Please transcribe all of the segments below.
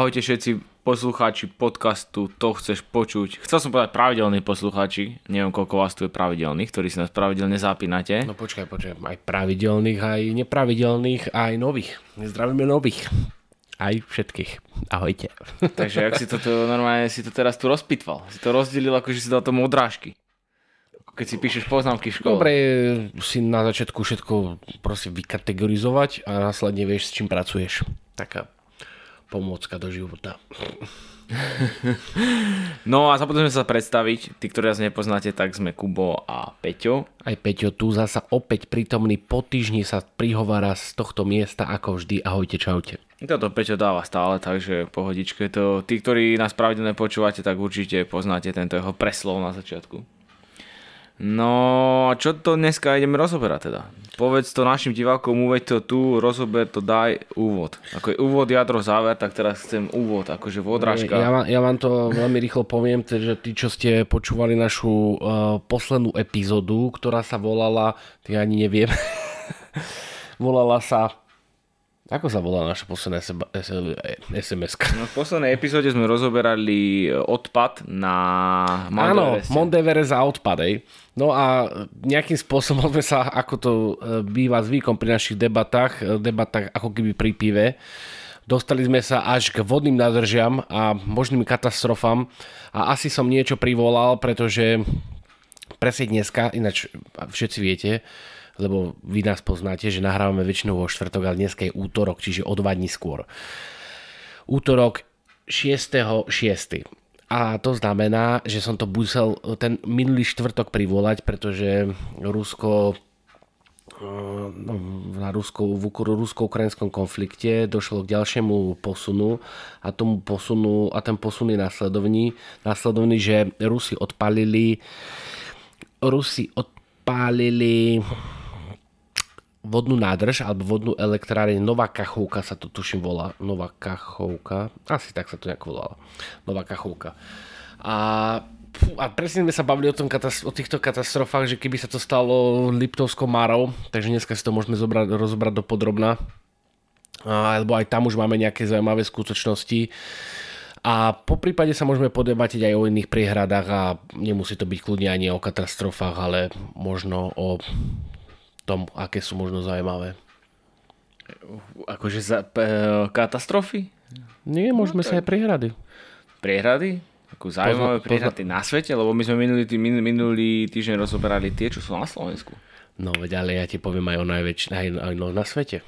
Ahojte všetci poslucháči podcastu To chceš počuť. Chcel som povedať pravidelní poslucháči, neviem koľko vás tu je pravidelných, ktorí si nás pravidelne zapínate. No počkaj, počkaj, aj pravidelných, aj nepravidelných, aj nových. Zdravíme nových. Aj všetkých. Ahojte. Takže ak si to normálne si to teraz tu rozpitval, si to rozdelil, akože si dal tomu odrážky. Keď si píšeš poznámky v škole. Dobre si na začiatku všetko prosím vykategorizovať a následne vieš, s čím pracuješ. Taká pomôcka do života. No a zapotrebujeme sa predstaviť, tí, ktorí nás nepoznáte, tak sme Kubo a Peťo. Aj Peťo tu zasa opäť prítomný po týždni sa prihovára z tohto miesta ako vždy. Ahojte, čaute. Toto Peťo dáva stále, takže pohodičke to. Tí, ktorí nás pravidelne počúvate, tak určite poznáte tento jeho preslov na začiatku. No a čo to dneska ideme rozoberať teda? Povedz to našim divákom, uveď to tu, rozober to, daj úvod. Ako je úvod, jadro, záver, tak teraz chcem úvod, akože vodrážka. Ja, vám, ja vám to veľmi rýchlo poviem, že tí, čo ste počúvali našu uh, poslednú epizódu, ktorá sa volala, ty ani neviem, volala sa ako sa volá naša posledná SMS? No, v poslednej epizóde sme rozoberali odpad na Mount Áno, Mount Everest a odpad, ej. No a nejakým spôsobom sme sa, ako to e, býva zvykom pri našich debatách, e, debatách ako keby pri pive, dostali sme sa až k vodným nádržiam a možným katastrofám a asi som niečo privolal, pretože presne dneska, ináč všetci viete, lebo vy nás poznáte, že nahrávame väčšinou vo štvrtok, ale dneska je útorok, čiže o dva dní skôr. Útorok 6.6. A to znamená, že som to musel ten minulý štvrtok privolať, pretože Rusko eh, na Rusko, v rusko-ukrajinskom konflikte došlo k ďalšiemu posunu a tomu posunu a ten posun je následovný, následovný že Rusi odpalili Rusi odpálili vodnú nádrž alebo vodnú elektráreň Nová Kachovka sa to tuším volá. Nová Kachovka. Asi tak sa to nejak volala. Nová Kachovka. A, a presne sme sa bavili o, tom, o týchto katastrofách, že keby sa to stalo Liptovskou Márou, takže dneska si to môžeme zobrať, rozobrať do podrobna. Alebo aj tam už máme nejaké zaujímavé skutočnosti. A po prípade sa môžeme podebatiť aj o iných priehradách a nemusí to byť kľudne ani o katastrofách, ale možno o tom, aké sú možno zaujímavé. Akože za, p- katastrofy? Nie, môžeme no, sa aj priehrady. Priehrady? Ako zaujímavé pozna, priehrady pozna. na svete? Lebo my sme minulý, tý, minulý týždeň rozoberali tie, čo sú na Slovensku. No veď ale ja ti poviem aj o najväčšie, aj, aj no, na svete.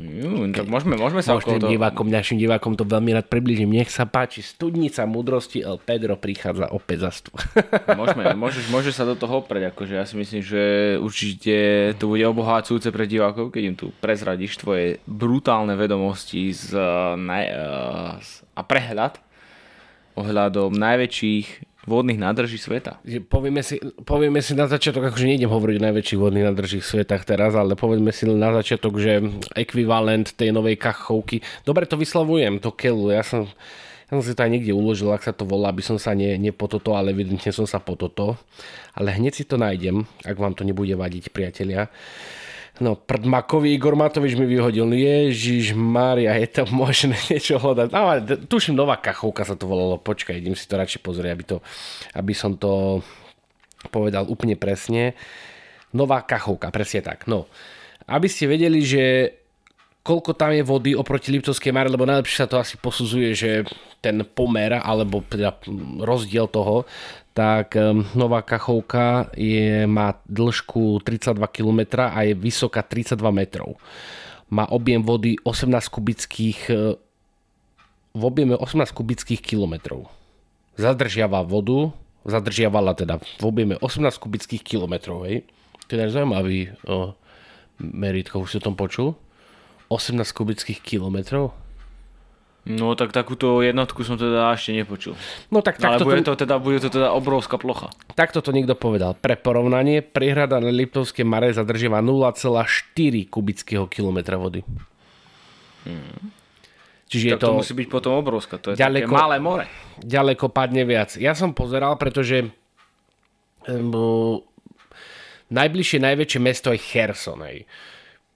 Jú, tak môžeme, môžeme sa Môžem to... divákom, našim divákom to veľmi rád približím. Nech sa páči, studnica múdrosti El Pedro prichádza opäť za. Môžeme, môžeš, môžeš sa do toho oprieť, akože ja si myslím, že určite to bude obohacujúce pre divákov, keď im tu prezradíš tvoje brutálne vedomosti z, ne, z, a prehľad ohľadom najväčších vodných nádrží sveta. Povieme si, povieme si na začiatok, akože nejdem hovoriť o najväčších vodných nádrží svetách teraz, ale povedzme si na začiatok, že ekvivalent tej novej kachovky. Dobre to vyslavujem, to kelu. Ja som, ja som si to aj niekde uložil, ak sa to volá, aby som sa ne, ne po toto, ale evidentne som sa po toto. Ale hneď si to nájdem, ak vám to nebude vadiť, priatelia. No, prdmakový Igor Matovič mi vyhodil. Ježiš Maria, je to možné niečo hľadať. No, ale tuším, nová kachovka sa to volalo. Počkaj, idem si to radšej pozrieť, aby, to, aby som to povedal úplne presne. Nová kachovka, presne tak. No, aby ste vedeli, že koľko tam je vody oproti Liptovskej Mare, lebo najlepšie sa to asi posudzuje, že ten pomer, alebo teda rozdiel toho, tak nová kachovka je, má dĺžku 32 km a je vysoká 32 metrov. Má objem vody 18 kubických e, v objeme 18 kubických kilometrov. Zadržiava vodu, zadržiavala teda v objeme 18 kubických kilometrov, hej. To je zaujímavý o, meritko, už si o tom počul? 18 kubických kilometrov? No tak takúto jednotku som teda ešte nepočul. No tak takto Ale bude to, teda, bude to teda obrovská plocha. Takto to niekto povedal. Pre porovnanie, priehrada na Liptovské mare zadržiava 0,4 kubického kilometra vody. Hmm. Čiže tak je to, to musí byť potom obrovská, to je ďaleko, také malé more. Ďaleko padne viac. Ja som pozeral, pretože um, najbližšie najväčšie mesto je Cherson.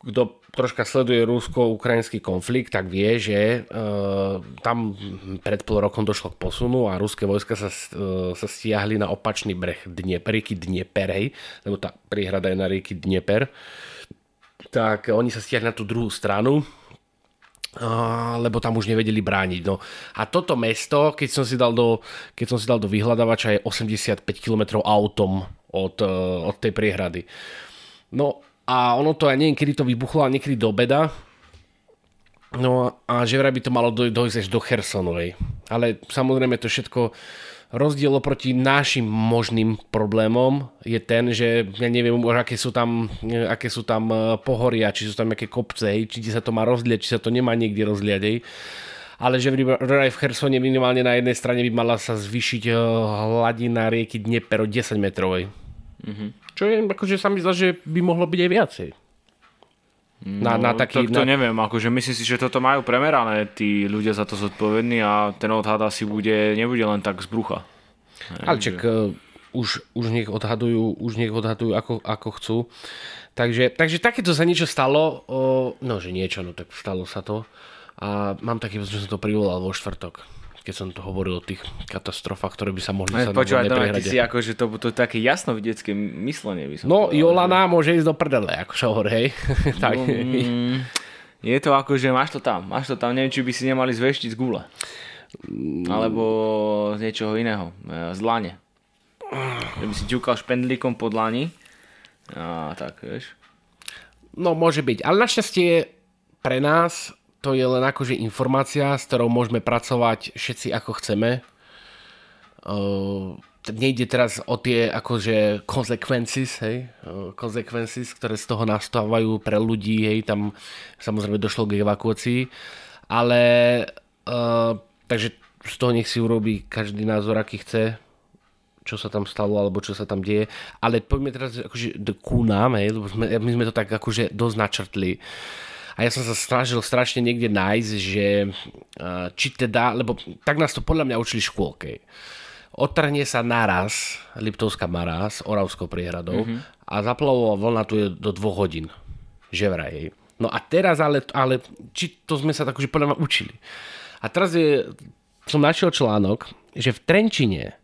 Kto troška sleduje rusko-ukrajinský konflikt, tak vie, že uh, tam pred pol rokom došlo k posunu a ruské vojska sa, uh, sa stiahli na opačný breh Dnieper, rieky Dnieper, lebo tá príhrada je na rieky Dnieper. Tak oni sa stiahli na tú druhú stranu, uh, lebo tam už nevedeli brániť. No. A toto mesto, keď som si dal do, keď som si dal do vyhľadávača, je 85 km autom od, uh, od tej priehrady. No a ono to, ja neviem, kedy to vybuchlo, ale niekedy do obeda. No a že vraj by to malo dojsť až do Hersonovej. Ale samozrejme to všetko rozdiel oproti našim možným problémom je ten, že ja neviem, aké sú tam, aké sú tam e, pohoria, či sú tam nejaké kopce, či sa to má rozliať, či sa to nemá niekde rozliať. Ale že vraj v Hersone minimálne na jednej strane by mala sa zvýšiť e, hladina rieky Dnieper o 10 metrovej. Mm-hmm. Čo je, akože sa mi zdá, že by mohlo byť aj viacej. Na, no, na taký, tak to na... neviem, akože myslím si, že toto majú premerané tí ľudia za to zodpovední a ten odhad asi bude, nebude len tak z brucha. Ale čak, že... už, už nech odhadujú, už nech odhadujú ako, ako chcú. Takže, takže takéto sa niečo stalo, uh, no že niečo, no tak stalo sa to. A mám taký že som to privolal vo štvrtok keď som to hovoril o tých katastrofách, ktoré by sa mohli sa Počúvaj, no, ty si ako, že to, to, také jasnovidecké myslenie by som No, povedal, Jolana že... môže ísť do prdele, ako sa hovorí, hej. tak. Mm, je to ako, že máš to tam, máš to tam, neviem, či by si nemali zveštiť z gule. Alebo z niečoho iného, e, z dlane. Že by si ťukal špendlíkom po dlani. A tak, vieš. No, môže byť. Ale našťastie pre nás to je len akože informácia, s ktorou môžeme pracovať všetci ako chceme. Uh, nejde teraz o tie akože consequences, hej, uh, consequences, ktoré z toho nastávajú pre ľudí, hej, tam samozrejme došlo k evakuácii, ale uh, takže z toho nech si urobí každý názor, aký chce, čo sa tam stalo, alebo čo sa tam deje, ale poďme teraz akože ku nám, hej, lebo sme, my sme to tak akože dosť načrtli. Uh, a ja som sa snažil strašne niekde nájsť, že či teda, lebo tak nás to podľa mňa učili škôlke. Otrhne sa naraz Liptovská Mara s Oravskou priehradou mm-hmm. a zaplavová vlna tu je do dvoch hodín. Že vraj. No a teraz ale, ale či to sme sa tak už podľa mňa učili. A teraz je, som našiel článok, že v Trenčine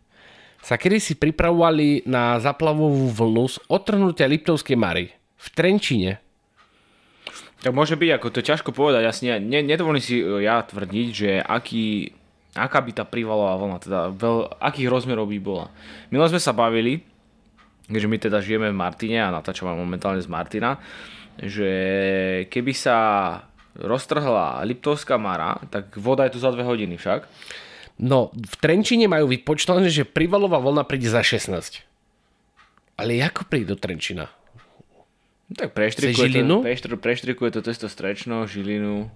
sa kedysi pripravovali na zaplavovú vlnu z otrhnutia Liptovskej Mary. V Trenčine tak môže byť, ako to ťažko povedať, jasne, ne, nedovolím si e, ja tvrdiť, že aký, aká by tá prívalová vlna, teda veľ, akých rozmerov by bola. My sme sa bavili, keďže my teda žijeme v Martine a natáčame momentálne z Martina, že keby sa roztrhla Liptovská Mara, tak voda je tu za dve hodiny však. No, v Trenčine majú vypočítané, že prívalová vlna príde za 16. Ale ako príde do Trenčina? No tak preštrikuje to, preštr, preštrikuje to cesto strečno, Žilinu,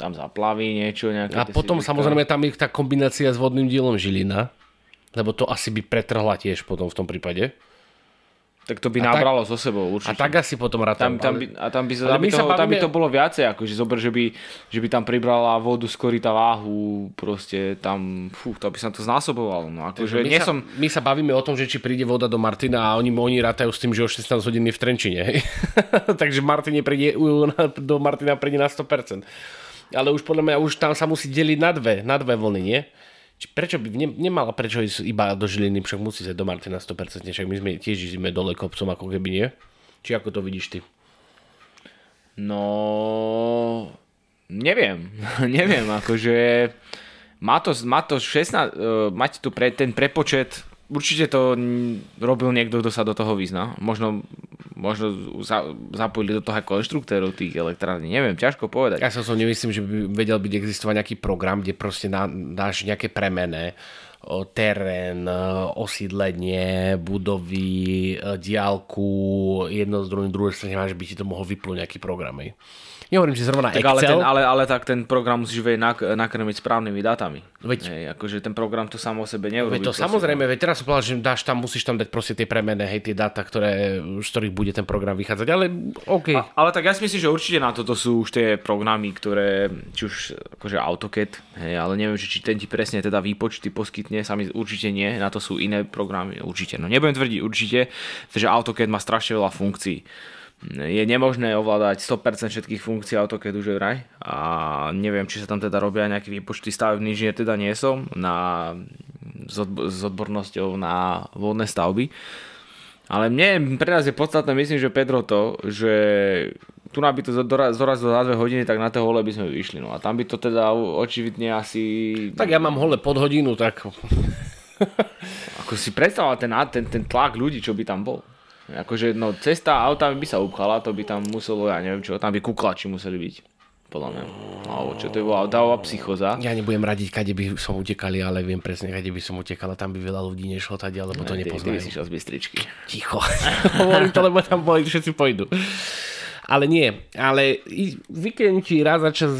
tam zaplaví niečo. Nejaké a potom sídliska. samozrejme tam je tá kombinácia s vodným dielom Žilina, lebo to asi by pretrhla tiež potom v tom prípade. Tak to by a nabralo tak, so sebou určite. A tak asi potom rátam. Tam, tam by, a tam by, tam by, toho, bavíme... tam by to bolo viacej, akože zober, že by, že by tam pribrala vodu z korita váhu, proste tam, fú, to by sa to znásobovalo. No, akože my, nie sa, som... my sa bavíme o tom, že či príde voda do Martina a oni, oni rátajú s tým, že o 16 hodín je v Trenčine. Takže Martine príde, do Martina príde na 100%. Ale už podľa mňa už tam sa musí deliť na dve, na dve vlny, nie? Prečo by ne, nemala prečo ísť iba do Žiliny, však musí sa do Martina 100%, však my sme tiež ideme dole kopcom ako keby nie. Či ako to vidíš ty? No, neviem, neviem, akože má to, má to 16, uh, mať tu pre, ten prepočet určite to robil niekto, kto sa do toho vyzná. Možno, možno za, zapojili do toho aj konštruktérov tých elektrární. Neviem, ťažko povedať. Ja som nemyslím, že by vedel byť existovať nejaký program, kde proste na, dáš nejaké premené terén, osídlenie, budovy, diálku, jedno z druhým, druhé strane máš, by ti to mohol vyplúť nejaký program. Nehovorím, že zrovna tak Excel. Ale, ten, ale, ale tak ten program musíš vedieť nak- nakrmiť správnymi dátami. Veď, hej, akože ten program to samo o sebe neurobí. Veď to samozrejme, veď teraz som povedal, že dáš tam, musíš tam dať proste tie premené, hej, tie dáta, ktoré, z ktorých bude ten program vychádzať, ale OK. A, ale tak ja si myslím, že určite na toto sú už tie programy, ktoré, či už akože AutoCAD, hej, ale neviem, či ten ti presne teda výpočty poskytne, sami určite nie, na to sú iné programy, určite. No nebudem tvrdiť určite, že AutoCAD má strašne veľa funkcií je nemožné ovládať 100% všetkých funkcií AutoCADu že vraj a neviem, či sa tam teda robia nejaké výpočty stavebný inžinier, teda nie som na, s odbornosťou na vodné stavby. Ale mne pre nás je podstatné, myslím, že Pedro to, že tu by to zorazilo za dve hodiny, tak na to hole by sme vyšli. No a tam by to teda očividne asi... Tak ja mám hole pod hodinu, tak... Ako si predstavoval ten, ten, ten tlak ľudí, čo by tam bol. Akože, no, cesta autami by sa upchala, to by tam muselo, ja neviem čo, tam by kuklači museli byť. Podľa mňa. Alebo čo to je bola dávová psychoza. Ja nebudem radiť, kade by som utekali, ale viem presne, kade by som utekala. Tam by veľa ľudí nešlo tady, alebo to nepoznajú. Ty, ty si z Bystričky. Ticho. Hovorím to, lebo tam boli, všetci pôjdu. Ale nie, ale víkend raz za čas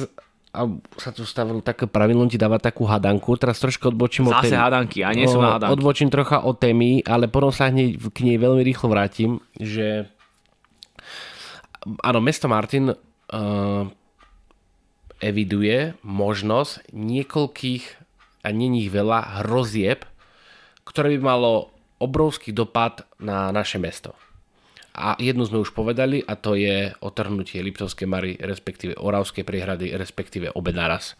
a sa tu stavilo také pravidlo, ti dáva takú hadanku. Teraz trošku odbočím od témy. hadanky, a nie sú na hadanky. Odbočím trocha od témy, ale potom sa hneď k nej veľmi rýchlo vrátim, že áno, mesto Martin uh, eviduje možnosť niekoľkých a není ich veľa hrozieb, ktoré by malo obrovský dopad na naše mesto. A jednu sme už povedali a to je otrhnutie Liptovskej Mary, respektíve Oravskej priehrady, respektíve Obenaras.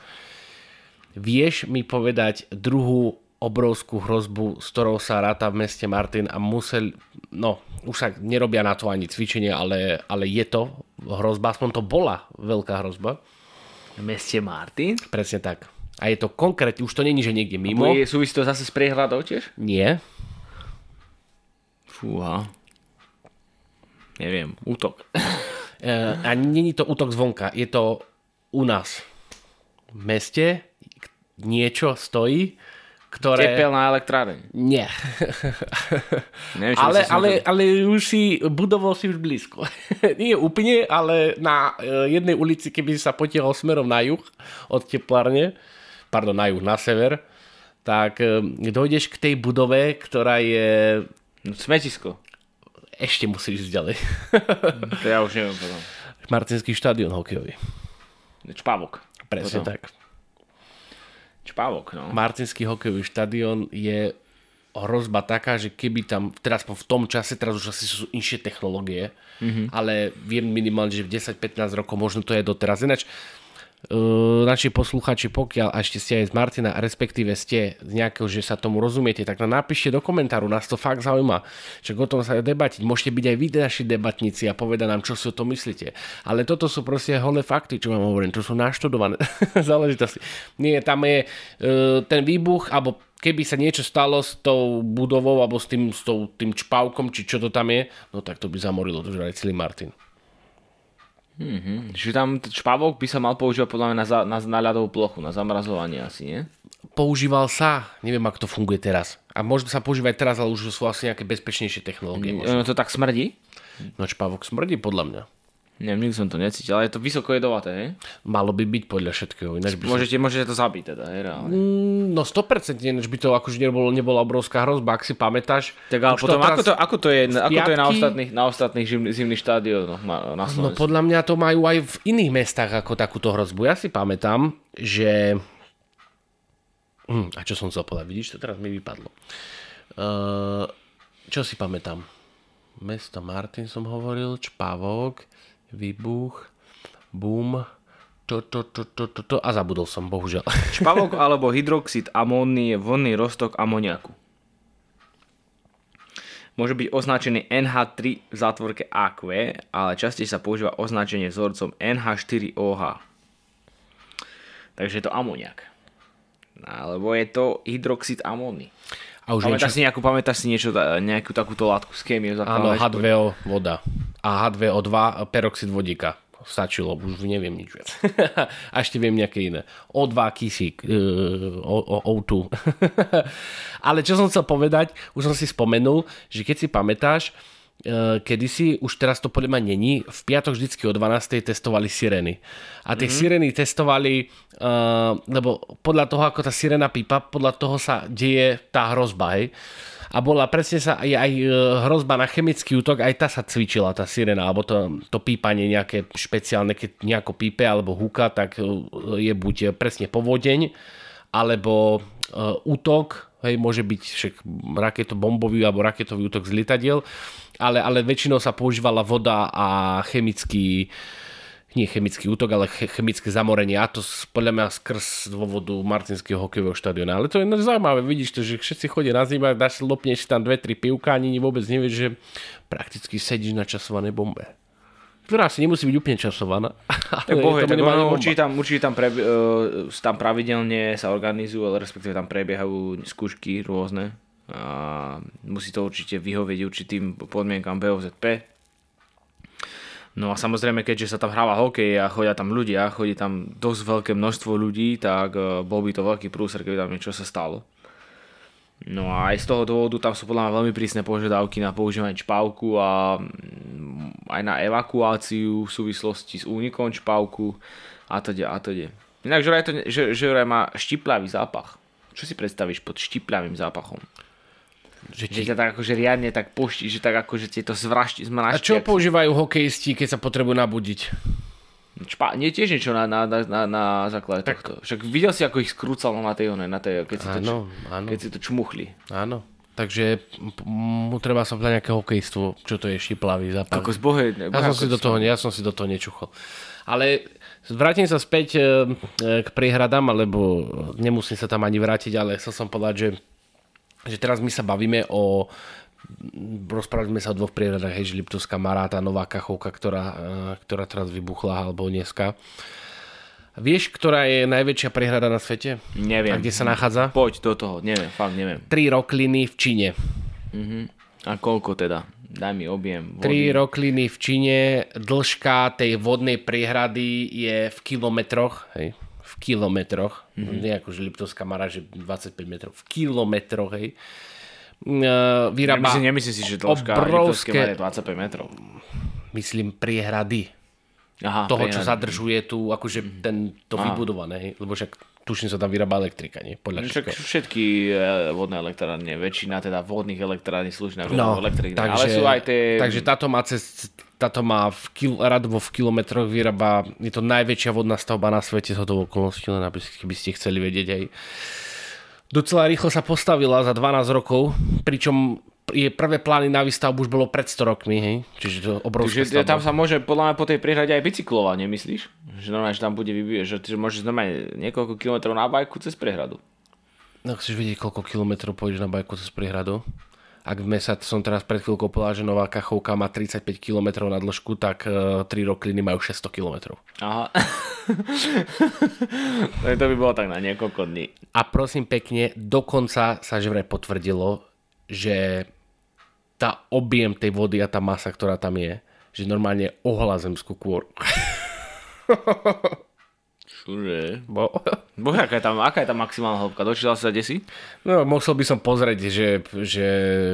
Vieš mi povedať druhú obrovskú hrozbu, s ktorou sa ráta v meste Martin a musel, no už sa nerobia na to ani cvičenie, ale, ale je to hrozba, aspoň to bola veľká hrozba. V meste Martin? Presne tak. A je to konkrétne, už to není, že niekde mimo. A súvisí to zase s priehradou tiež? Nie. Fúha neviem, útok. Eh, a není to útok zvonka, je to u nás v meste, niečo stojí, ktoré... Tepelná elektráreň. Nie. Neviem, ale, ale, ale už si, budoval si už blízko. Nie úplne, ale na eh, jednej ulici, keby sa potiahol smerom na juh od teplárne, pardon, na juh, na sever, tak eh, dojdeš k tej budove, ktorá je... Smetisko ešte musíš ísť ďalej. to ja už neviem potom. Martinský štadión hokejový. Čpávok. Presne potom. tak. Čpávok, no. Martinský hokejový štadión je hrozba taká, že keby tam, teraz v tom čase, teraz už asi sú inšie technológie, mm-hmm. ale viem minimálne, že v 10-15 rokov možno to je doteraz. Ináč naši posluchači, pokiaľ ešte ste aj z Martina, respektíve ste z nejakého, že sa tomu rozumiete, tak nám napíšte do komentáru, nás to fakt zaujíma. Však o tom sa debatiť. Môžete byť aj vy naši debatníci a povedať nám, čo si o tom myslíte. Ale toto sú proste holé fakty, čo vám hovorím. To sú naštudované záležitosti. Nie, tam je uh, ten výbuch, alebo keby sa niečo stalo s tou budovou alebo s tým, s tou, tým čpavkom, či čo to tam je, no tak to by zamorilo to celý Martin. Mm-hmm. Čiže tam špavok by sa mal používať podľa mňa na, za, na, na ľadovú plochu, na zamrazovanie asi, nie? Používal sa, neviem ako to funguje teraz. A možno sa používa aj teraz, ale už sú asi nejaké bezpečnejšie technológie. Mm, možno. to tak smrdí? No špavok smrdí podľa mňa. Neviem, nikdy som to necítil, ale je to vysoko jedovaté, hej? Malo by byť podľa všetkého. Ináč by môžete, som... môžete to zabiť teda, hej, reálne. Mm, no 100% ináč by to akože nebolo, nebola obrovská hrozba, ak si pamätáš. Tak ale potom, to ako, to, ako, to je, ako to je na ostatných, na ostatných zimných štádiónoch na, na No podľa mňa to majú aj v iných mestách ako takúto hrozbu. Ja si pamätám, že... Hm, a čo som chcel povedať? Vidíš, to teraz mi vypadlo. Uh, čo si pamätám? Mesto Martin som hovoril, Čpavok, výbuch, boom, to, to, to, to, to, to a zabudol som, bohužiaľ. Špavok alebo hydroxid amóny je vonný roztok amoniaku. Môže byť označený NH3 v zátvorke AQ, ale častej sa používa označenie vzorcom NH4OH. Takže je to amoniak. Alebo je to hydroxid amóny. A už pamätáš, niečo... si nejakú, pamätáš si niečo, nejakú takúto látku z kémie? Áno, H2O, voda a H2O2 peroxid vodíka. Stačilo, už neviem nič viac. a ešte viem nejaké iné. O2 kisík, uh, O2. Ale čo som chcel povedať, už som si spomenul, že keď si pamätáš, uh, kedysi, už teraz to podľa mňa není, v piatok vždycky o 12. testovali sirény. A tie mm-hmm. sirény testovali, uh, lebo podľa toho, ako tá sirena pípa, podľa toho sa deje tá hrozba, hej a bola presne sa aj, aj e, hrozba na chemický útok, aj tá sa cvičila, tá sirena, alebo to, to pípanie nejaké špeciálne, keď nejako pípe alebo húka, tak e, je buď presne povodeň, alebo uh, útok, hej, môže byť však raketobombový alebo raketový útok z lietadiel, ale, ale väčšinou sa používala voda a chemický nie chemický útok, ale chemické zamorenie a to podľa mňa skrz dôvodu Martinského hokejového štadiona. Ale to je zaujímavé, vidíš to, že všetci chodia na zima, dáš, lopneš tam dve, tri pivka, ani vôbec nevieš, že prakticky sedíš na časovanej bombe ktorá si nemusí byť úplne časovaná. Tak bohe, tak ono, určite tam, určite tam, pre, uh, tam pravidelne sa organizujú, ale respektíve tam prebiehajú skúšky rôzne. A musí to určite vyhovieť určitým podmienkam BOZP. No a samozrejme, keďže sa tam hráva hokej a chodia tam ľudia, chodí tam dosť veľké množstvo ľudí, tak uh, bol by to veľký prúser, keby tam niečo sa stalo. No a aj z toho dôvodu tam sú podľa mňa veľmi prísne požiadavky na používanie čpavku a mm, aj na evakuáciu v súvislosti s únikom čpavku a teda a teda. Inak že, to, že, že má štiplavý zápach. Čo si predstavíš pod štiplavým zápachom? Že, ti... že ťa tak akože riadne tak poští, že tak akože ti to zvrašti, zmrašti. A čo používajú hokejisti, keď sa potrebujú nabudiť? Čpa, nie tiež niečo na, na, na, na základe tak. tohto. Však videl si, ako ich skrúcal na tej, na tej keď, si áno, to, áno. keď si to čmuchli. Áno. Takže mu treba sa pýtať nejakého hokejistu, čo to je šiplavý zápas. Ako zbohe, ja, som si do toho, ja som si do toho nečuchol. Ale vrátim sa späť e, k priehradám, alebo nemusím sa tam ani vrátiť, ale chcel som povedať, že, že teraz my sa bavíme o rozprávali sme sa o dvoch prieradách, hej, Liptovská Maráta, Nová Kachovka, ktorá, eh, ktorá teraz vybuchla, alebo dneska. Vieš, ktorá je najväčšia prehrada na svete? Neviem. A kde sa nachádza? Poď do toho, neviem, fakt neviem. Tri rokliny v Číne. Uh-huh. A koľko teda? Daj mi objem. Vody. Tri rokliny v Číne, dĺžka tej vodnej priehrady je v kilometroch, hej, v kilometroch, uh-huh. nie ako že Liptovská Mara, že 25 metrov, v kilometroch, hej vyrába... Nemyslím, nemyslím si, že dĺžka obrovské... 25 metrov. Myslím priehrady. Aha, toho, čo zadržuje tu, akože ten, to Aha. vybudované, lebo však tuším sa tam vyrába elektrika, nie? Podľa však všetky e, vodné elektrárne, väčšina teda vodných elektrární slúži na no, elektriky, takže, ale sú aj tie... Takže táto má cez, táto má v kil, radovo v kilometroch vyrába, je to najväčšia vodná stavba na svete z hodou okolností, len aby, keby ste chceli vedieť aj docela rýchlo sa postavila za 12 rokov, pričom je prvé plány na výstavbu už bolo pred 100 rokmi, hej? Čiže to obrovské Čiže tam sa môže podľa mňa po tej priehrade aj bicyklovať, nemyslíš? Že normálne, že tam bude vybíjať, že, že môžeš normálne niekoľko kilometrov na bajku cez priehradu. No chceš vidieť, koľko kilometrov pôjdeš na bajku cez priehradu? ak sa, som teraz pred chvíľkou povedal, že Nová Kachovka má 35 km na dĺžku, tak uh, e, 3 rokliny majú 600 km. Aha. to by bolo tak na niekoľko dní. A prosím pekne, dokonca sa že vraj potvrdilo, že tá objem tej vody a tá masa, ktorá tam je, že normálne ohla zemskú kôru. Čože? Bo... Bo aká je tam, aká je tam maximálna hĺbka? Dočítal sa desi? No, musel by som pozrieť, že, že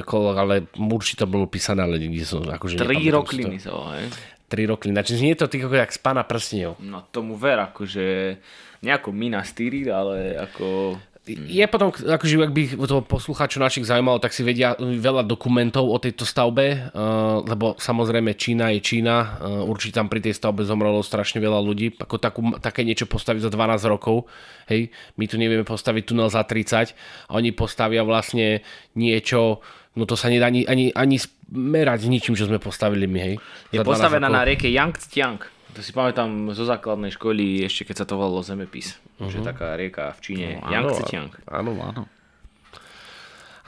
ale určite bolo písané, ale nikdy som akože... Tri rokliny sa, hej? Tri rokliny. Znači, nie je to týko jak z pána prstňov. No tomu ver, akože nejako mina stýri, ale ako... Je potom, akože ak by to poslucháčov našich zaujímalo, tak si vedia veľa dokumentov o tejto stavbe, uh, lebo samozrejme Čína je Čína, uh, určite tam pri tej stavbe zomrelo strašne veľa ľudí, ako takú, také niečo postaviť za 12 rokov, hej, my tu nevieme postaviť tunel za 30 a oni postavia vlastne niečo, no to sa nedá ani, ani, ani merať ničím, čo sme postavili my, hej. Je postavená na rieke Yangtze to si pamätám zo základnej školy, ešte keď sa to volalo Zemepis. Uh-huh. Že mhm. taká rieka v Číne. No, Yangtze Áno, áno.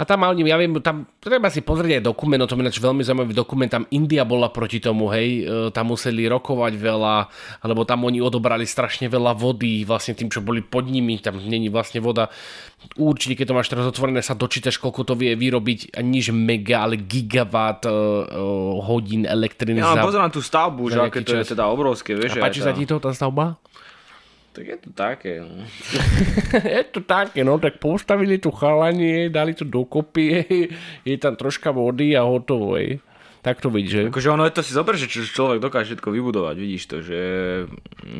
A tam oni, ja viem, tam treba si pozrieť aj dokument, no to je veľmi zaujímavý dokument, tam India bola proti tomu, hej, e, tam museli rokovať veľa, alebo tam oni odobrali strašne veľa vody, vlastne tým, čo boli pod nimi, tam není vlastne voda. Určite, keď to máš teraz otvorené, sa dočítaš, koľko to vie vyrobiť, niž mega, ale gigawatt uh, hodín elektriny. Ja pozerám tú stavbu, že aké to je teda obrovské, vieš. A páči sa ti to, tá stavba? Tak je to také. No. je to také, no tak postavili tu chalanie, dali to dokopy, je tam troška vody a hotovo. Je. Tak to vidíš, že? Akože ono je to si zober, že človek dokáže všetko vybudovať, vidíš to, že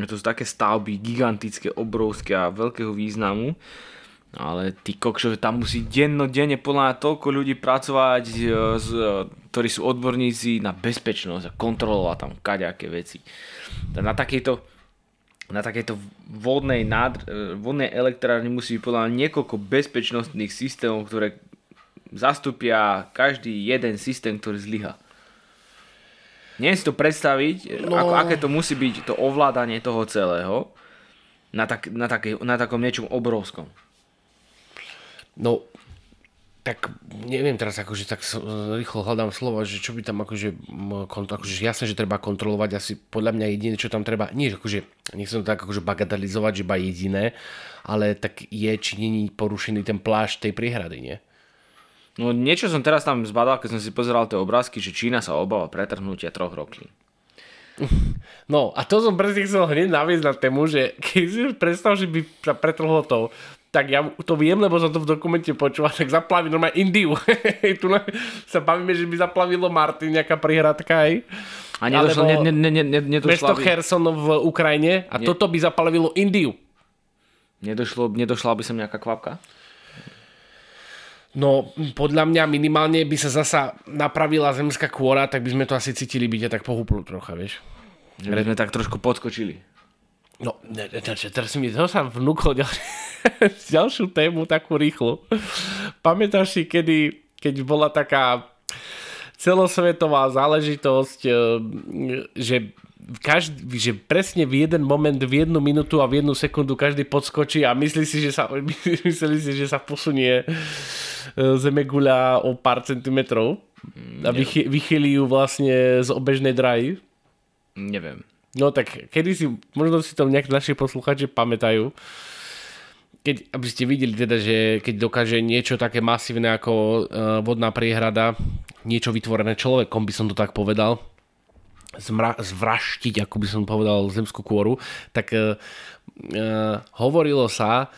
to sú také stavby gigantické, obrovské a veľkého významu. Ale ty kokšo, tam musí dennodenne podľa mňa toľko ľudí pracovať, e, z, ktorí sú odborníci na bezpečnosť a kontrolovať tam kaďaké veci. Na takejto na takejto vodnej, nádr- vodnej elektrárni musí byť podľa niekoľko bezpečnostných systémov, ktoré zastupia každý jeden systém, ktorý zlyha. Neviem si to predstaviť, no. ako, aké to musí byť to ovládanie toho celého na, tak, na, také, na takom niečom obrovskom. No, tak neviem teraz akože tak rýchlo hľadám slovo, že čo by tam akože, akože jasné, že treba kontrolovať asi podľa mňa jediné, čo tam treba, nie akože, nechcem to tak akože bagatelizovať, že iba jediné, ale tak je, či není porušený ten pláž tej priehrady, nie? No niečo som teraz tam zbadal, keď som si pozeral tie obrázky, že Čína sa obáva pretrhnutia troch roky. No a to som presne chcel hneď naviesť na tému, že keď si predstav, že by sa pretrhlo to, tak ja to viem, lebo som to v dokumente počúval, tak zaplaví normálne Indiu. tu sa bavíme, že by zaplavilo Martin, nejaká prihradka aj. A nedošlo, ne, ne, ne, ne, nedošlo mesto by... Kherson v Ukrajine a ne... toto by zaplavilo Indiu. Nedošlo, nedošla by som nejaká kvapka? No, podľa mňa minimálne by sa zasa napravila zemská kôra, tak by sme to asi cítili byť tak pohúplu trocha, vieš. Že by sme tak trošku podskočili. No, teraz mi sa vnúkol ďal, ďalšiu tému takú rýchlu. Pamätáš si, kedy, keď bola taká celosvetová záležitosť, eh, že každý, že presne v jeden moment, v jednu minútu a v jednu sekundu každý podskočí a myslí si, že sa, myslí si, že sa posunie e, zemeguľa o pár centimetrov a vychy, vychylí ju vlastne z obežnej drahy. Neviem. No tak, kedy si, možno si to nejakí naši posluchači pamätajú, keď, aby ste videli teda, že keď dokáže niečo také masívne ako uh, vodná priehrada, niečo vytvorené človekom, by som to tak povedal, zmra- zvraštiť, ako by som povedal, zemskú kôru, tak uh, uh, hovorilo sa,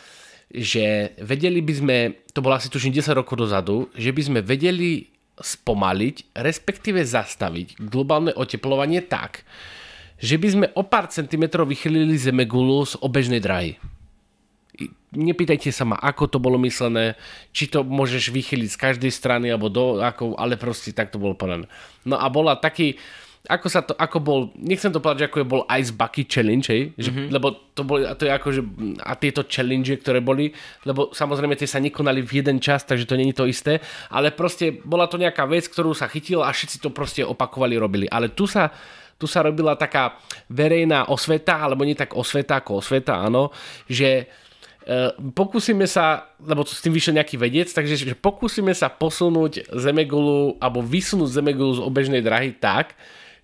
že vedeli by sme, to bolo asi tuším 10 rokov dozadu, že by sme vedeli spomaliť, respektíve zastaviť globálne oteplovanie tak, že by sme o pár centimetrov vychylili Zemegulu z obežnej drahy. Nepýtajte sa ma, ako to bolo myslené, či to môžeš vychyliť z každej strany, alebo do, ako, ale proste tak to bolo povedané. No a bola taký, ako sa to, ako bol, nechcem to povedať, že ako je bol Ice Bucket Challenge, hej? Že, mm-hmm. lebo to boli, a to je ako, že, a tieto challenge, ktoré boli, lebo samozrejme tie sa nekonali v jeden čas, takže to není to isté, ale proste bola to nejaká vec, ktorú sa chytila a všetci to proste opakovali, robili. Ale tu sa, tu sa robila taká verejná osveta, alebo nie tak osveta ako osveta, áno, že Uh, pokúsime sa, lebo s tým vyšiel nejaký vedec, takže že pokúsime sa posunúť Zemegulu alebo vysunúť Zemegulu z obežnej drahy tak,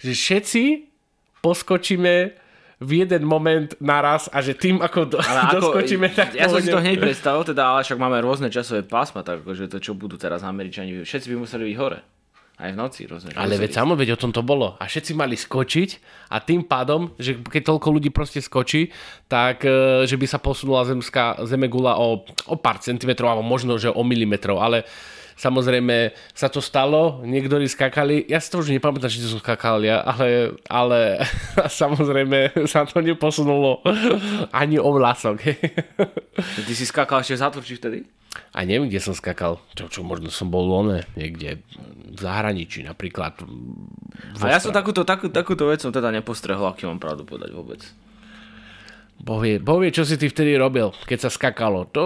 že všetci poskočíme v jeden moment naraz a že tým ako, do, ale ako doskočíme tak Ja som si to hneď predstavil, teda, ale však máme rôzne časové pásma, tak že to čo budú teraz Američani, všetci by museli byť hore. Aj v noci, rozumiem. Ale veď samo, veď o tom to bolo. A všetci mali skočiť a tým pádom, že keď toľko ľudí proste skočí, tak e, že by sa posunula zemská zemegula o, o pár centimetrov, alebo možno, že o milimetrov, ale Samozrejme sa to stalo, niektorí skakali, ja si to už nepamätám, či to sú skakali, ale, ale samozrejme sa to neposunulo ani o vlasok. Ty si skakal ešte v vtedy? A neviem, kde som skakal. Čo, čo možno som bol one, niekde v zahraničí napríklad. A ja som takúto, takú, takúto vec som teda nepostrehol, aký mám pravdu povedať vôbec. Boh vie, boh vie, čo si ty vtedy robil, keď sa skakalo. To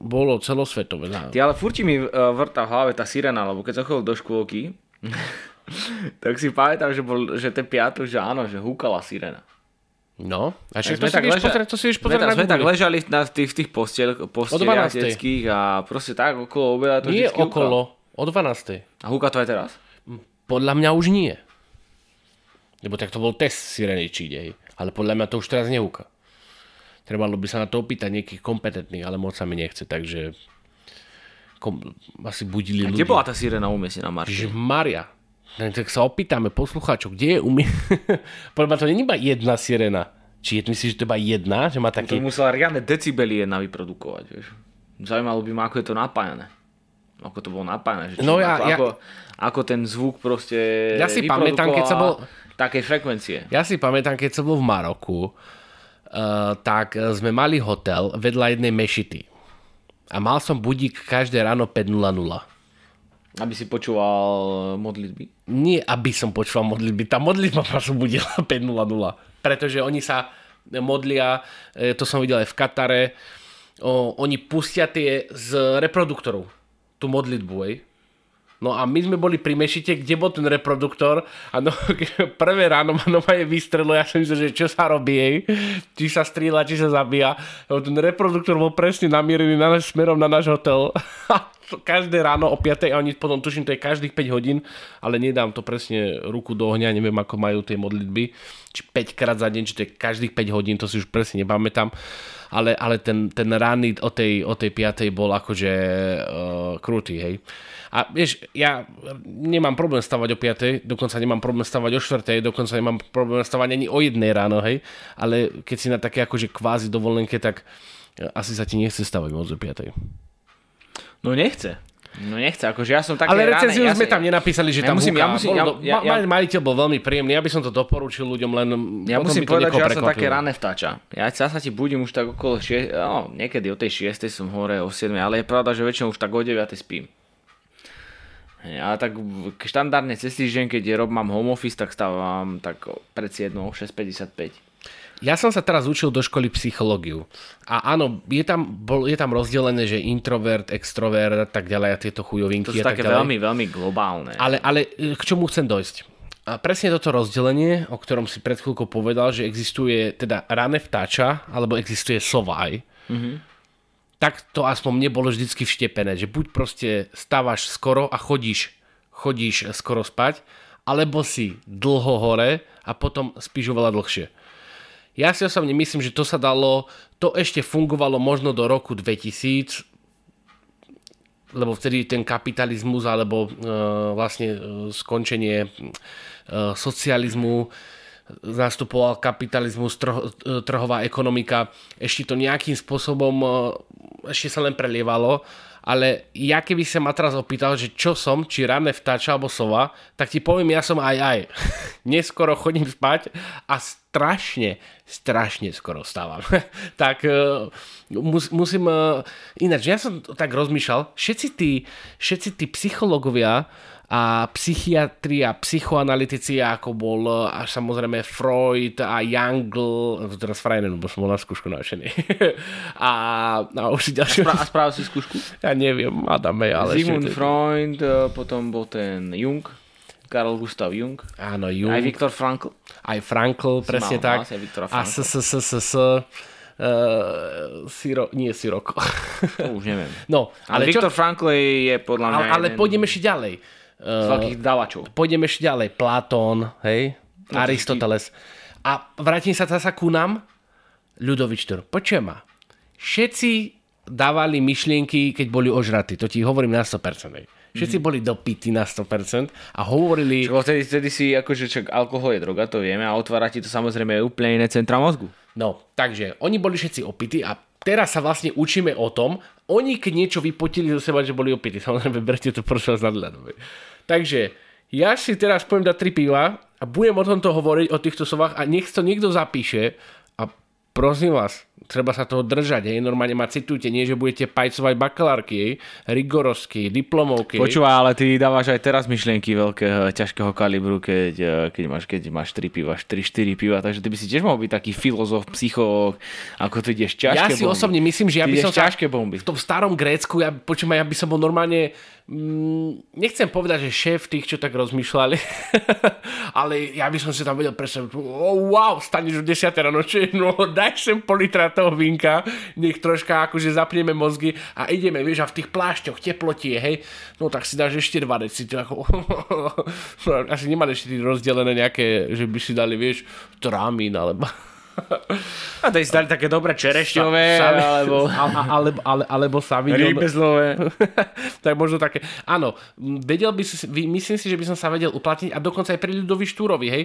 bolo celosvetové. Ty ale furti mi uh, vrta v hlave tá sirena, lebo keď som chodil do škôlky, tak si pamätám, že, bol, že ten piatok, že áno, že húkala sirena. No, a čo to, si leža- pozrieť, to si vieš pozrieť na Sme tak ležali na tých, v tých postiel, posteliach detských a proste tak okolo obeda to Nie okolo, o 12. A húka to aj teraz? Podľa mňa už nie. Lebo tak to bol test sireny či dej. Ale podľa mňa to už teraz nehúka. Trebalo by sa na to opýtať nejakých kompetentných, ale moc sa mi nechce, takže kom, asi budili ľudí. Kde bola tá sirena umiestnená, Martin? Že Maria. Tak sa opýtame poslucháčov, kde je umie... Podľa to nie iba jedna sirena. Či je, myslíš, že to iba jedna? Že má taký... To musela riadne decibely jedna vyprodukovať, vieš. Zaujímalo by ma, ako je to napájané. Ako to bolo napájané. Že no ja, ako, ja... Ako, ako ten zvuk proste Ja si pamätám, keď sa bol... Také frekvencie. Ja si pamätám, keď som bol v Maroku, tak sme mali hotel vedľa jednej mešity. A mal som budík každé ráno 5.00. Aby si počúval modlitby? Nie, aby som počúval modlitby. Tá modlitba ma budila 5.00. Pretože oni sa modlia, to som videl aj v Katare, o, oni pustia tie z reproduktorov, tú modlitbu, hej. No a my sme boli pri Mešite, kde bol ten reproduktor a no, prvé ráno ma je vystrelo, ja som myslel, že čo sa robí, hej? či sa strieľa, či sa zabíja. No, ten reproduktor bol presne namierený na náš, smerom na náš hotel. Každé ráno o 5. a oni potom tuším, to je každých 5 hodín, ale nedám to presne ruku do ohňa, neviem ako majú tie modlitby, či 5 krát za deň, či to je každých 5 hodín, to si už presne nepamätám ale, ale ten, ten ranný o tej, o tej 5. bol akože uh, krutý, hej. A vieš, ja nemám problém stavať o 5, dokonca nemám problém stavať o 4, dokonca nemám problém stavať ani o 1 ráno, hej. Ale keď si na také akože kvázi dovolenke, tak asi sa ti nechce stavať moc o 5. No nechce. No nechce, akože ja som také Ale recenziu sme tam nenapísali, že ja tam musím, ja musím, bol, ja, ja, majiteľ bol veľmi príjemný, ja by som to doporučil ľuďom, len Ja musím povedať, že ja som také rané vtáča. Ja sa ti budím už tak okolo 6, no, niekedy o tej 6 som hore, o 7, ale je pravda, že väčšinou už tak o 9 spím. Ja tak štandardne cez týždeň, keď rob mám home office, tak stávam tak pred 7, 6.55. Ja som sa teraz učil do školy psychológiu. A áno, je tam, bol, je tam rozdelené, že introvert, extrovert a tak ďalej a tieto chujovinky. To sú také ďalej. veľmi, veľmi globálne. Ale, ale e, k čomu chcem dojsť? A presne toto rozdelenie, o ktorom si pred chvíľkou povedal, že existuje teda rané vtáča, alebo existuje sovaj, mm-hmm. tak to aspoň mne bolo vždycky vštepené, že buď proste stávaš skoro a chodíš, chodíš skoro spať, alebo si dlho hore a potom spíš oveľa dlhšie. Ja si osobne myslím, že to sa dalo, to ešte fungovalo možno do roku 2000, lebo vtedy ten kapitalizmus alebo e, vlastne e, skončenie e, socializmu nastupoval kapitalizmus, trh, e, trhová ekonomika, ešte to nejakým spôsobom e, ešte sa len prelievalo ale ja keby sa ma teraz opýtal, že čo som, či ranné vtáča alebo sova, tak ti poviem, ja som aj aj. Neskoro chodím spať a strašne, strašne skoro stávam. tak uh, mus, musím... Uh, ináč, ja som tak rozmýšľal, všetci tí, všetci tí psychológovia, a psychiatria, psychoanalytici, ako bol až samozrejme Freud a Jungl, teraz Freinen, bo som bol na skúšku naučený. a, a už ďalšie... A, správil si skúšku? Ja neviem, Adame, ale... Sigmund ešte... Freud, e, potom bol ten Jung, Karl Gustav Jung. Áno, Jung. Aj Viktor Frankl. Aj Frankl, presne tak. A s, s, s, s, s, Uh, Siro, nie Siroko. to už neviem. No, ale, ale Viktor čo... Frankl je podľa mňa... Ale, ale jeden... pôjdeme ešte ďalej. Z veľkých davačov. Pôjdeme ešte ďalej. Platón, hej? No, Aristoteles. A vrátim sa zasa ku nám. Ľudovič Tur. Počujem ma. Všetci dávali myšlienky, keď boli ožratí. To ti hovorím na 100%. Hej. Všetci mm-hmm. boli dopity na 100% a hovorili... Čo, vtedy, vtedy si, akože čak, alkohol je droga, to vieme, a otvára ti to samozrejme úplne iné centra mozgu. No, takže oni boli všetci opity a teraz sa vlastne učíme o tom, oni keď niečo vypotili zo seba, že boli opity, samozrejme berte to prosím vás nadľadové. Takže ja si teraz poviem dať tri piva a budem o tomto hovoriť, o týchto slovách a nech to niekto zapíše a prosím vás, treba sa toho držať, hej, normálne ma citujte, nie, že budete pajcovať bakalárky, hej, rigorovsky, diplomovky. Počúva, ale ty dávaš aj teraz myšlienky veľkého, ťažkého kalibru, keď, eh, keď, máš, keď máš 3 piva, 4-4 piva, takže ty by si tiež mohol byť taký filozof, psychológ, ako ty ideš ťažké Ja si bomby. osobne myslím, že ja by som ťažké bomby. v tom starom Grécku, ja, počujem, ja by som bol normálne Mm, nechcem povedať, že šéf tých, čo tak rozmýšľali, ale ja by som si tam vedel predstaviť, oh, wow, staneš v 10 ráno, no daj sem pol litra toho vinka, nech troška akože zapneme mozgy a ideme, vieš, a v tých plášťoch teplotie, hej, no tak si dáš ešte 2 deci, ako, asi nemali ešte rozdelené nejaké, že by si dali, vieš, trámin, alebo a to si dali také dobré čerešťové, Sa, alebo... Alebo, ale, alebo savidel... Rybezlové. tak možno také. Áno, vedel by si, myslím si, že by som sa vedel uplatniť a dokonca aj pri ľudovi Štúrovi, hej.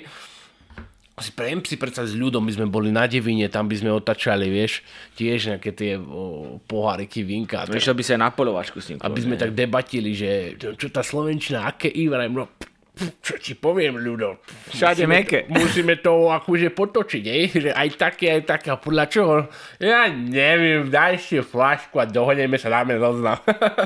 Si prejem si predsa s ľudom, my sme boli na Devine, tam by sme otačali, vieš, tiež nejaké tie o, poháriky, vinka. Vyšiel by sa aj na polovačku s ním. Aby sme tak debatili, že čo tá Slovenčina, aké Ivraj, no čo ti poviem, ľudo. Všade meke. Musíme to akože potočiť, ej? že aj také, aj také. A podľa čoho? Ja neviem, daj si flašku a dohodneme sa, dáme zoznam.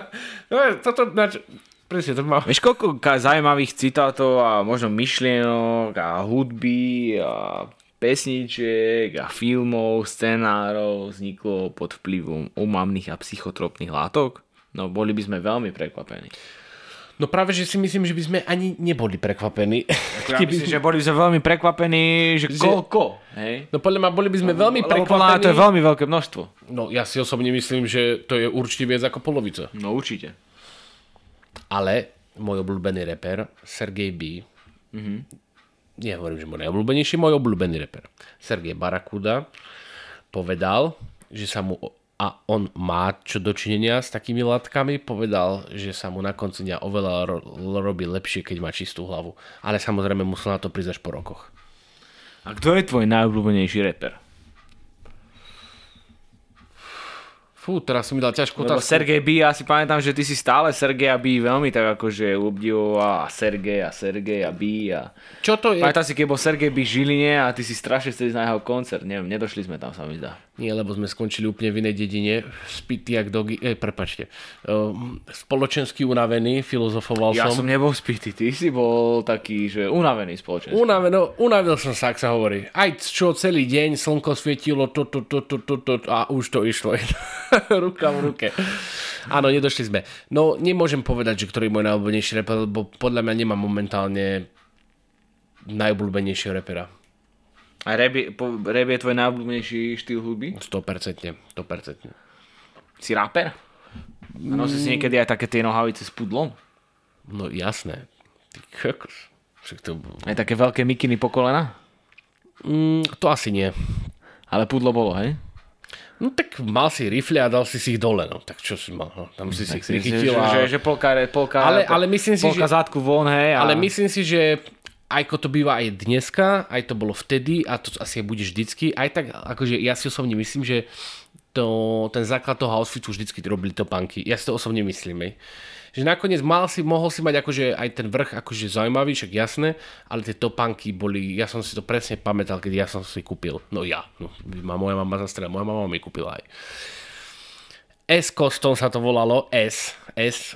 no, toto, nač- presne, to má... Vieš, koľko zaujímavých citátov a možno myšlienok a hudby a pesničiek a filmov, scenárov vzniklo pod vplyvom umamných a psychotropných látok? No boli by sme veľmi prekvapení. No práve, že si myslím, že by sme ani neboli prekvapení. Ja myslím, že boli by sme veľmi prekvapení, že, že... koľko. Hej? No podľa mňa boli by sme veľmi Lebo prekvapení. to je veľmi veľké množstvo. No ja si osobne myslím, že to je určite viac ako polovica. No určite. Ale môj obľúbený reper, Sergej B, mm-hmm. nehovorím, že môj najobľúbenejší, môj obľúbený reper, Sergej Barakuda, povedal, že sa mu a on má čo dočinenia s takými látkami, povedal, že sa mu na konci dňa oveľa ro- robí lepšie, keď má čistú hlavu. Ale samozrejme musel na to prísť až po rokoch. A kto je tvoj najobľúbenejší reper? Fú, teraz si mi dal ťažkú otázku. Sergej B, ja si pamätám, že ty si stále Sergeja B veľmi tak akože obdivoval a Sergej a Sergej a B a... Čo to je? Pamätám si, keď bol Sergej B Žiline a ty si strašne chceli na jeho koncert. Neviem, nedošli sme tam, sa mi zdá. Nie, lebo sme skončili úplne v inej dedine. Spity jak dogy, eh, prepačte. Uh, spoločensky unavený, filozofoval ja som. Ja som nebol spity, ty si bol taký, že unavený spoločensky. Unaveno, unavil som sa, ak sa hovorí. Aj čo celý deň slnko svietilo, to, to, to, to, to, to, a už to išlo. Ruka v ruke. Áno, nedošli sme. No, nemôžem povedať, že ktorý je môj najobľúbenejší reper, lebo podľa mňa nemám momentálne najobľúbenejšieho repera. A rap je, po, rap je tvoj najobľúbenejší štýl hudby? 100%, 100%. Si rapper? A nosí si niekedy aj také tie nohavice s pudlom? No jasné. Ty kokos. Však to... Aj také veľké mikiny po kolena? Mm, to asi nie. Ale pudlo bolo, hej? No tak mal si rifle a dal si si ich dole, no. Tak čo si mal? No, tam si tak si ich chytil a... Že, že polka, polka, ale, ale myslím si, polka že... zátku von, hej. A... Ale myslím si, že ako to býva aj dneska, aj to bolo vtedy a to asi bude vždycky. Aj tak, akože ja si osobne myslím, že to, ten základ toho outfitu vždycky robili topánky. Ja si to osobne myslím, aj. Že nakoniec mal si, mohol si mať akože aj ten vrch akože zaujímavý, však jasné, ale tie topánky boli, ja som si to presne pamätal, keď ja som si kúpil. No ja, no, moja mama zastrela, moja mama mi kúpila aj. S Coston sa to volalo, S, S,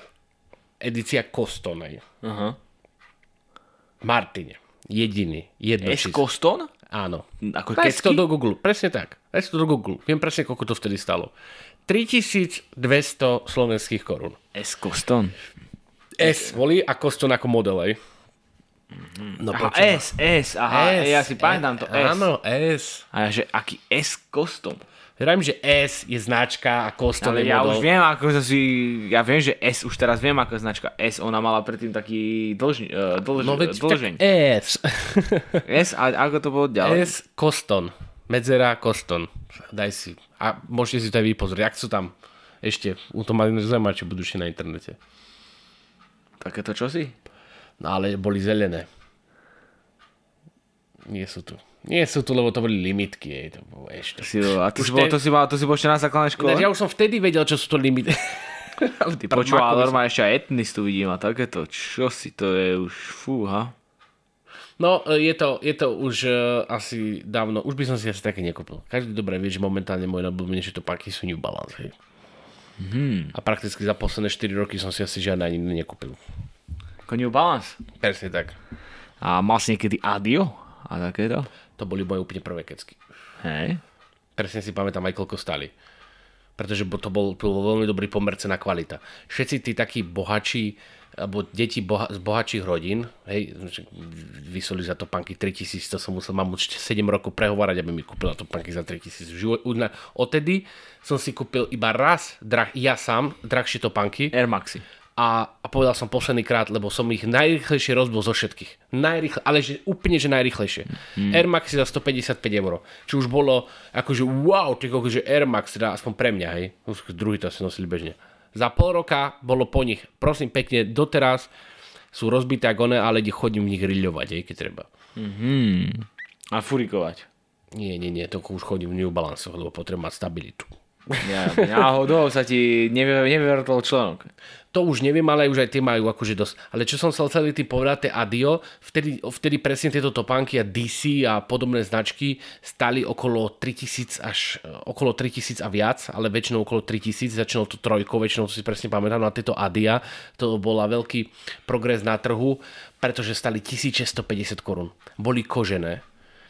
edícia Coston aj. Uh-huh. Martine. Jediný. Jedno S. Coston? Áno. Ako to do Google. Presne tak. Daj to do Google. Viem presne, koľko to vtedy stalo. 3200 slovenských korún. S. Coston. S boli a Coston ako model, aj. No, aha, S, S, aha, S, ja si pamätám to S. Áno, S. A ja, že aký S Coston? Viem, že S je značka a Coston Ale je ja model. už viem, ako si, ja viem, že S, už teraz viem, ako značka S, ona mala predtým taký dlž, uh, dlž, no, veď, dlžeň. S. S, a ako to bolo ďalej? S, Coston. Medzera, Coston. Daj si. A môžete si to aj vypozrieť. Ak sú tam ešte, u to mali zaujímavé, čo budú na internete. Takéto čosi? No ale boli zelené. Nie sú tu. Nie sú tu, lebo to boli limitky. Jej, to bolo ešte. Si, a ty si, bol, to, si mal, to si bol ešte na základnej škole? Ja už som vtedy vedel, čo sú to limity. Ty počúval normálne ešte aj etnistu vidím a takéto. Čo si to je už, fúha. No, je to, je to už uh, asi dávno, už by som si asi také nekúpil. Každý dobre vie, že momentálne môj najblúbenejšie topáky sú New Balance. Hej. Hmm. A prakticky za posledné 4 roky som si asi žiadne ani nekúpil. Ako New Balance? Presne tak. A mal si niekedy Adio? A takéto? to boli moje úplne prvé kecky. Hej. Presne si pamätám aj koľko stali. Pretože to bol, bol veľmi dobrý pomer cena kvalita. Všetci tí takí bohači, alebo deti boha, z bohatších rodín, hej, vysoli za to panky 3000, to som musel, mám určite 7 rokov prehovárať, aby mi kúpila to panky za 3000. Odtedy som si kúpil iba raz, drah, ja sám, drahšie panky. Air Maxi a, a povedal som posledný krát, lebo som ich najrychlejšie rozbil zo všetkých. Najrychle, ale že, úplne, že najrychlejšie. Mm. Air Max za 155 eur. Či už bolo akože wow, ty že Air Max, teda aspoň pre mňa, hej. Druhý to asi nosili bežne. Za pol roka bolo po nich, prosím pekne, doteraz sú rozbité ako one, ale chodím v nich riľovať, hej, keď treba. Mm-hmm. A furikovať. Nie, nie, nie, to už chodím v New Balance, lebo potrebujem mať stabilitu. Ja, náhodou sa ti nevyvrtol článok to už neviem, ale už aj tie majú akože dosť. Ale čo som chcel celý tým povedať, tie Adio, vtedy, vtedy presne tieto topánky a DC a podobné značky stali okolo 3000 až okolo 3000 a viac, ale väčšinou okolo 3000, začínalo to trojkou, väčšinou to si presne pamätám, na tieto Adia, to bola veľký progres na trhu, pretože stali 1650 korún. Boli kožené,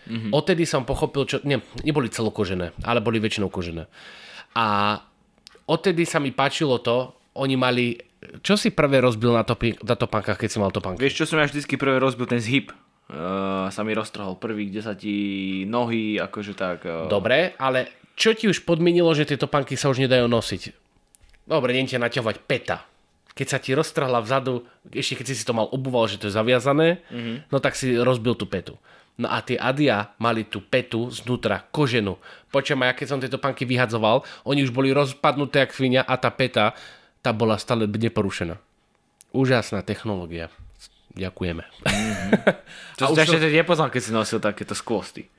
Mm-hmm. Odtedy som pochopil, čo... Nie, neboli celokožené, ale boli väčšinou kožené. A odtedy sa mi páčilo to, oni mali... Čo si prvé rozbil na, topi, na topánkach, keď si mal topánky? Vieš, čo som ja vždycky prvé rozbil? Ten zhyb. Uh, sa mi roztrhol prvý, kde sa ti nohy, akože tak... Uh... Dobre, ale čo ti už podmienilo, že tie topánky sa už nedajú nosiť? Dobre, ťa naťahovať peta. Keď sa ti roztrhla vzadu, ešte keď si si to mal obúval, že to je zaviazané, mm-hmm. no tak si rozbil tú petu. No a tie Adia mali tú petu znútra, koženú. Počujem, ja keď som tieto panky vyhadzoval, oni už boli rozpadnuté jak svinia a tá peta, tá bola stále neporušená. Úžasná technológia. Ďakujeme. Mm-hmm. to a už ešte to... nepoznal, keď si nosil takéto skvosty.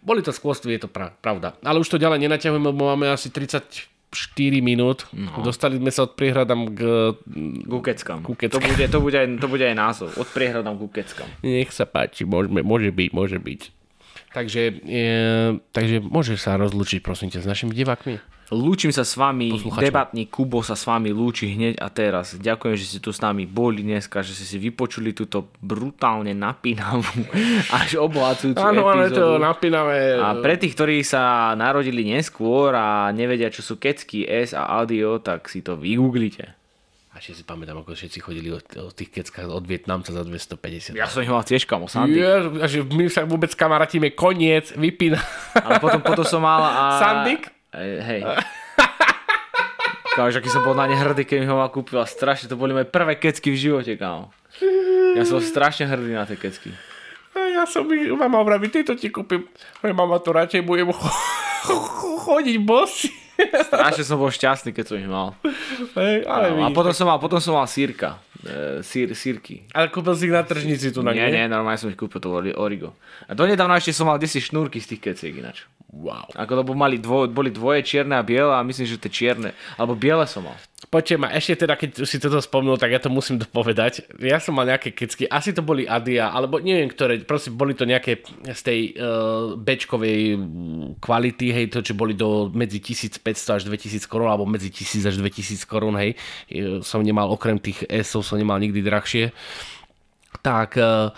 Boli to skvosty, je to pravda. Ale už to ďalej nenaťahujeme, lebo máme asi 30 4 minút. No. Dostali sme sa od priehradám k... Ku. To, bude, to, bude aj, to bude aj názov. Od priehradám ku keckam. Nech sa páči, môžeme, môže byť, môže byť. Takže, e, takže môžeš sa rozlúčiť, prosím ťa, s našimi divákmi? Lúčim sa s vami, debatný Kubo sa s vami lúči hneď a teraz. Ďakujem, že ste tu s nami boli dneska, že ste si vypočuli túto brutálne napínavú až obohacujúcu Áno, ale to napínavé. A pre tých, ktorí sa narodili neskôr a nevedia, čo sú kecky S a audio, tak si to vygooglite. A si pamätám, ako všetci chodili o, o tých keckách od Vietnamca za 250. Ja som ich mal tiež kamo, Sandy. Ja, že my sa vôbec kamarátime, koniec, vypína. Ale potom, potom som mal a... Sandik? Hej. Káš, aký som bol na ne hrdý, keď mi ho ma kúpila. Strašne, to boli moje prvé kecky v živote, kámo. Ja som strašne hrdý na tie kecky. Ja som ich, mama vraví, ty to ti kúpim. Mama to radšej budem chodiť bosy. Strašne som bol šťastný, keď som ich mal. Hey, ale a potom som mal, potom som mal sírka. E, sír, sírky. Ale kúpil si ich na tržnici tu na Nie, nie, normálne som ich kúpil, to Origo. A donedávno ešte som mal 10 šnúrky z tých keciek ináč. Wow. Ako to mali dvo, boli dvoje čierne a biele a myslím, že tie čierne, alebo biele som mal. Počujem ma, ešte teda, keď si toto spomnul, tak ja to musím dopovedať. Ja som mal nejaké kecky, asi to boli Adia, alebo neviem ktoré, proste boli to nejaké z tej uh, bečkovej kvality, hej, to, čo boli do medzi 1500 až 2000 korún, alebo medzi 1000 až 2000 korún, hej. Som nemal, okrem tých S-ov som nemal nikdy drahšie. Tak uh,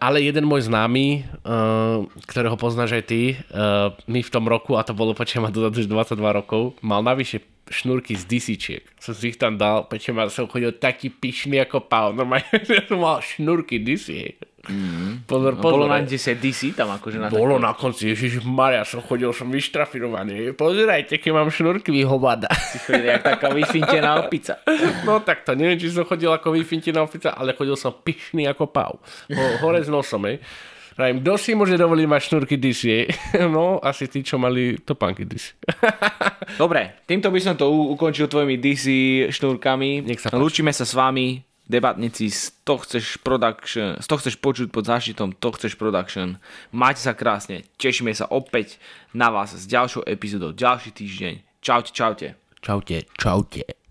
ale jeden môj známy, uh, ktorého poznáš aj ty, uh, my v tom roku, a to bolo počujem ma dozadu už 22 rokov, mal navyše šnúrky z DC-čiek. Som si ich tam dal, počujem ma som chodil taký pyšný ako pál. Normálne som mal šnúrky DC. Mm. Pozor, pozor. Bolo na 10 DC tam akože na Bolo na konci, Ježiš Maria, som chodil, som vyštrafirovaný. Pozerajte, keď mám šnúrky vyhovada. Si chodil jak taká vyfintená opica. No tak to, neviem, či som chodil ako vyfintená opica, ale chodil som pyšný ako. Ho, hore s nosom, hej. Rajím, kto si môže dovoliť mať šnúrky DC? No, asi tí, čo mali topánky DC. Dobre, týmto by som to ukončil tvojimi DC šnúrkami. Nech sa Lúčime sa s vami debatníci z to chceš production, z to chceš počuť pod záštitom to chceš production. Majte sa krásne, tešíme sa opäť na vás s ďalšou epizódou, ďalší týždeň. Čaute, čaute. Čaute, čaute.